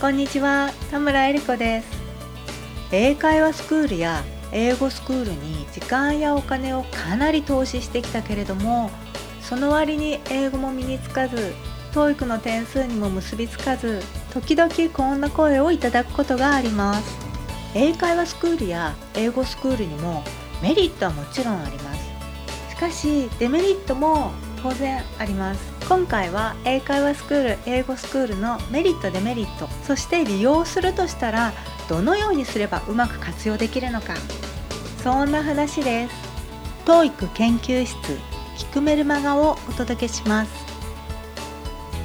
こんにちは田村恵理子です。英会話スクールや英語スクールに時間やお金をかなり投資してきたけれどもその割に英語も身につかず TOEIC の点数にも結びつかず時々こんな声をいただくことがあります。英会話スクールや英語スクールにもメリットはもちろんあります。しかしデメリットも当然あります。今回は英会話スクール英語スクールのメリットデメリットそして利用するとしたらどのようにすればうまく活用できるのか。そんな話です。TOEIC 研究室聞くメルマガをお届けします。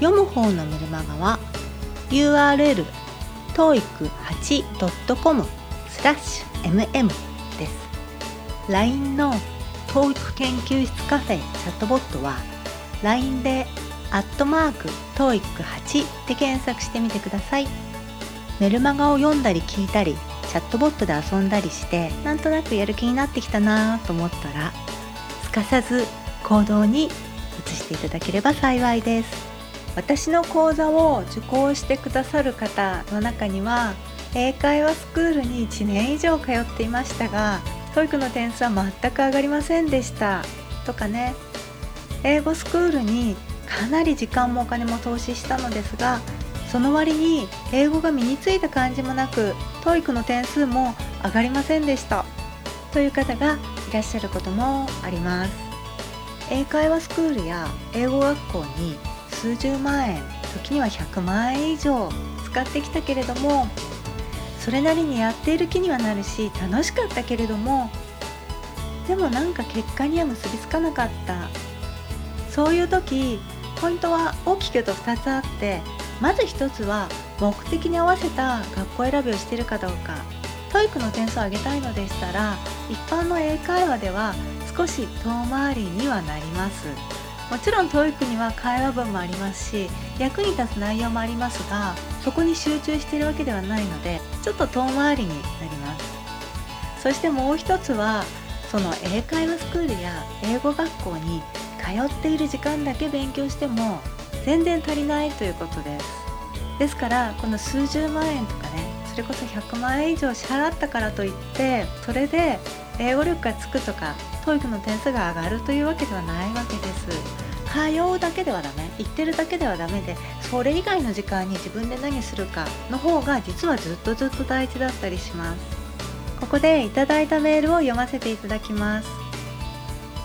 読む方のメルマガは URL toeic8.com スラッシュ mm です。LINE の TOEIC 研究室カフェチャットボットは LINE で「アットマーク TOEIC8」で検索してみてください。メルマガを読んだり聞いたりチャットボットで遊んだりしてなんとなくやる気になってきたなと思ったらすかさず行動に移していただければ幸いです。私の講座を受講してくださる方の中には英会話スクールに1年以上通っていましたが TOEIC の点数は全く上がりませんでした。とかね。英語スクールにかなり時間もお金も投資したのですがその割に英語が身についた感じもなく TOEIC の点数も上がりませんでした。という方がいらっしゃることもあります。英会話スクールや英語学校に数十万円時には100万円以上使ってきたけれどもそれなりにやっている気にはなるし楽しかったけれどもでもなんか結果には結びつかなかった。そういう時ポイントは大きく言うと2つあってまず1つは目的に合わせた学校選びをしているかどうか。TOEIC の点数を上げたいのでしたら一般の英会話では少し遠回りにはなります。もちろん TOEIC には会話文もありますし役に立つ内容もありますがそこに集中しているわけではないのでちょっと遠回りになります。そしてもう一つはその英会話スクールや英語学校に通っている時間だけ勉強しても全然足りないということで。すですからこの数十万円とかねそれこそ100万円以上支払ったからといってそれで英語力がつくとか TOEIC の点数が上がるというわけではないわけです。通うだけではダメ行ってるだけではダメでそれ以外の時間に自分で何するかの方が実はずっとずっと大事だったりします。ここでいただいたメールを読ませていただきます。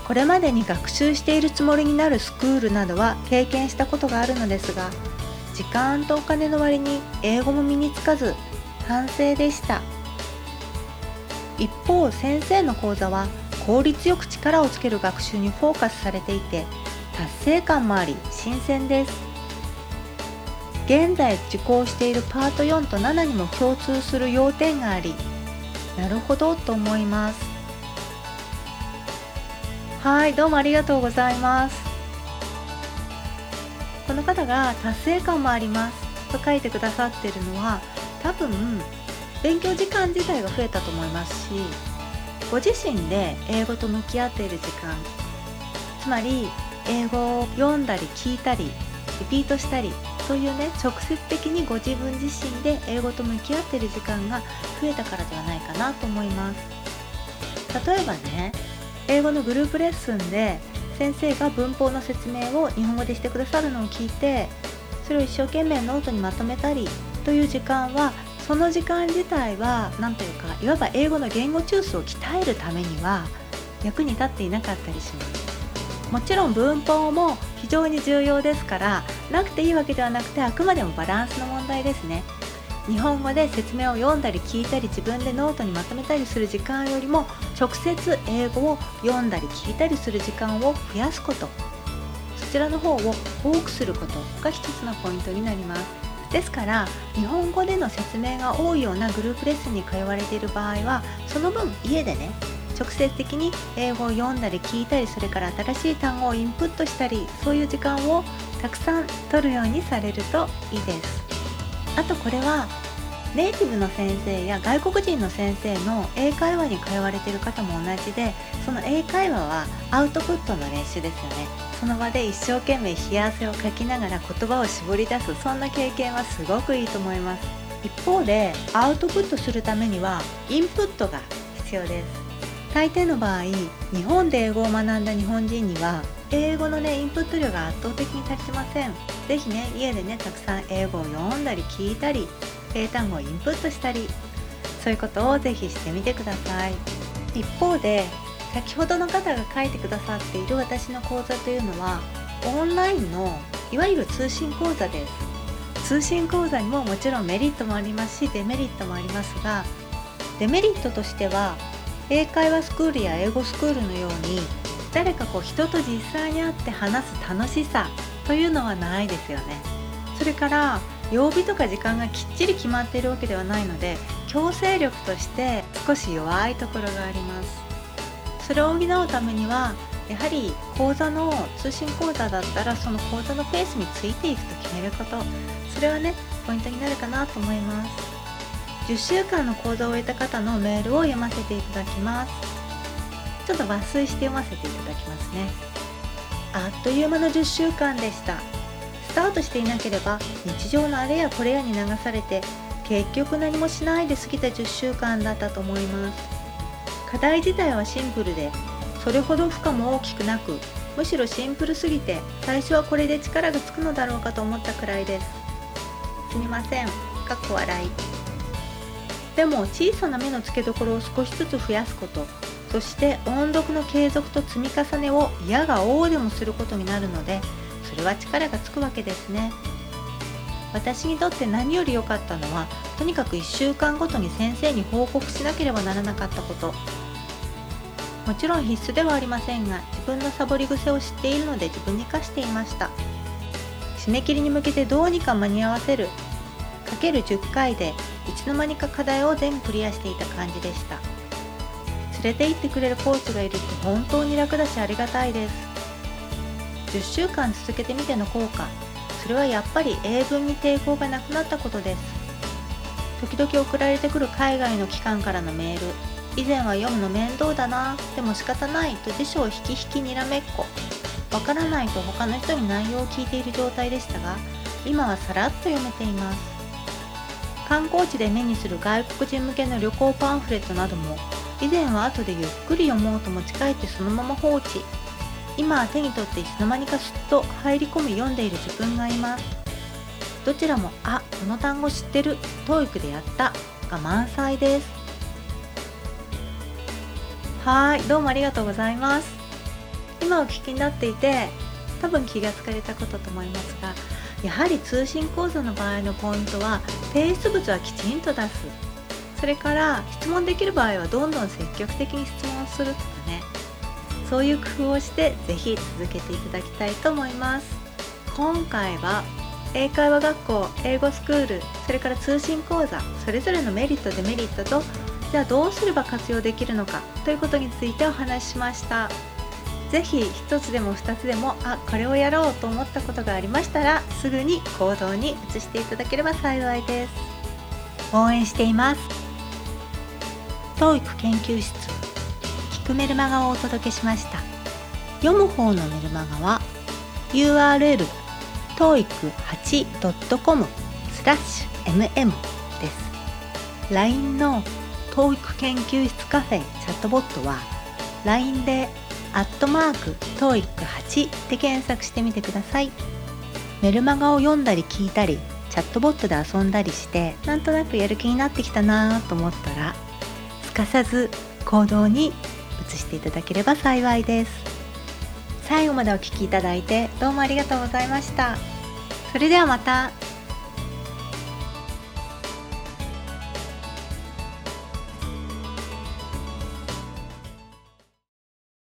これまでに学習しているつもりになるスクールなどは経験したことがあるのですが時間とお金の割に英語も身につかず反省でした。一方先生の講座は効率よく力をつける学習にフォーカスされていて達成感もあり新鮮です。現在受講しているパート4と7にも共通する要点がありなるほどと思います。はいどうもありがとうございます。この方が達成感もあります。と書いてくださってるのは多分勉強時間自体が増えたと思いますしご自身で英語と向き合っている時間つまり英語を読んだり聞いたりリピートしたりそういうね直接的にご自分自身で英語と向き合っている時間が増えたからではないかなと思います。例えばね英語のグループレッスンで先生が文法の説明を日本語でしてくださるのを聞いてそれを一生懸命ノートにまとめたりという時間はその時間自体は何というかいわば英語の言語中枢を鍛えるためには役に立っていなかったりします。もちろん文法も非常に重要ですからなくていいわけではなくてあくまでもバランスの問題ですね。日本語で説明を読んだり聞いたり自分でノートにまとめたりする時間よりも直接英語を読んだり聞いたりする時間を増やすこと。そちらの方を多くすることが一つのポイントになります。ですから日本語での説明が多いようなグループレッスンに通われている場合はその分家でね直接的に英語を読んだり聞いたりそれから新しい単語をインプットしたりそういう時間をたくさん取るようにされるといいです。あとこれはネイティブの先生や外国人の先生の英会話に通われている方も同じでその英会話はアウトプットの練習ですよね。その場で一生懸命冷や汗をかきながら言葉を絞り出すそんな経験はすごくいいと思います。一方でアウトプットするためにはインプットが必要です。大抵の場合日本で英語を学んだ日本人には英語のねインプット量が圧倒的に足りてません。是非ね家でねたくさん英語を読んだり聞いたり英単語をインプットしたりそういうことを是非してみてください。一方で先ほどの方が書いてくださっている私の講座というのはオンラインのいわゆる通信講座です通信講座にももちろんメリットもありますしデメリットもありますがデメリットとしては英会話スクールや英語スクールのように誰かこう人と実際に会って話す楽しさというのはないですよね。それから曜日とか時間がきっちり決まっているわけではないので強制力として少し弱いところがあります。それを補うためにはやはり講座の通信講座だったらその講座のペースについていくと決めること。それはねポイントになるかなと思います。10週間の講座を終えた方のメールを読ませていただきます。ちょっと抜粋して読ませていただきますね。あっという間の10週間でした。スタートしていなければ日常のあれやこれやに流されて結局何もしないで過ぎた10週間だったと思います。課題自体はシンプルでそれほど負荷も大きくなくむしろシンプルすぎて最初はこれで力がつくのだろうかと思ったくらいです。すみません。かっこ笑い。でも小さな目の付けどころを少しずつ増やすこと。そして音読の継続と積み重ねを嫌が応でもすることになるのでそれは力がつくわけですね。私にとって何より良かったのはとにかく1週間ごとに先生に報告しなければならなかったこと。もちろん必須ではありませんが自分のサボり癖を知っているので自分に課していました。締め切りに向けてどうにか間に合わせる。かける10回でいつの間にか課題を全部クリアしていた感じでした。連れて行ってくれるコーチがいるって本当に楽だしありがたいです。10週間続けてみての効果。それはやっぱり英文に抵抗がなくなったことです。時々送られてくる海外の機関からのメール。以前は読むの面倒だな。でも仕方ない。と辞書を引き引きにらめっこ。わからないと他の人に内容を聞いている状態でしたが今はさらっと読めています。観光地で目にする外国人向けの旅行パンフレットなども以前は後でゆっくり読もうと持ち帰ってそのまま放置。今は手に取っていつの間にかすっと入り込み読んでいる自分がいます。どちらも「あこの単語知ってる。TOEIC でやった」が満載です。はい。どうもありがとうございます。今お聞きになっていて多分気がつかれたことと思いますがやはり通信講座の場合のポイントは提出物はきちんと出す。それから質問できる場合はどんどん積極的に質問するとかね。そういう工夫をして是非続けていただきたいと思います。今回は英会話学校英語スクールそれから通信講座それぞれのメリットデメリットとじゃあどうすれば活用できるのかということについてお話ししました。ぜひ1つでも2つでもあこれをやろうと思ったことがありましたらすぐに行動に移していただければ幸いです。応援しています。TOEIC 研究室。聞くメルマガをお届けしました。読む方のメルマガは URL toeic8.com スラッシュ mm です。LINE の TOEIC 研究室カフェチャットボットは LINE でアットマーク TOEIC8 で検索してみてください。メルマガを読んだり聞いたりチャットボットで遊んだりしてなんとなくやる気になってきたなと思ったらかさず行動に移していただければ幸いです。最後までお聴きいただいてどうもありがとうございました。それではまた。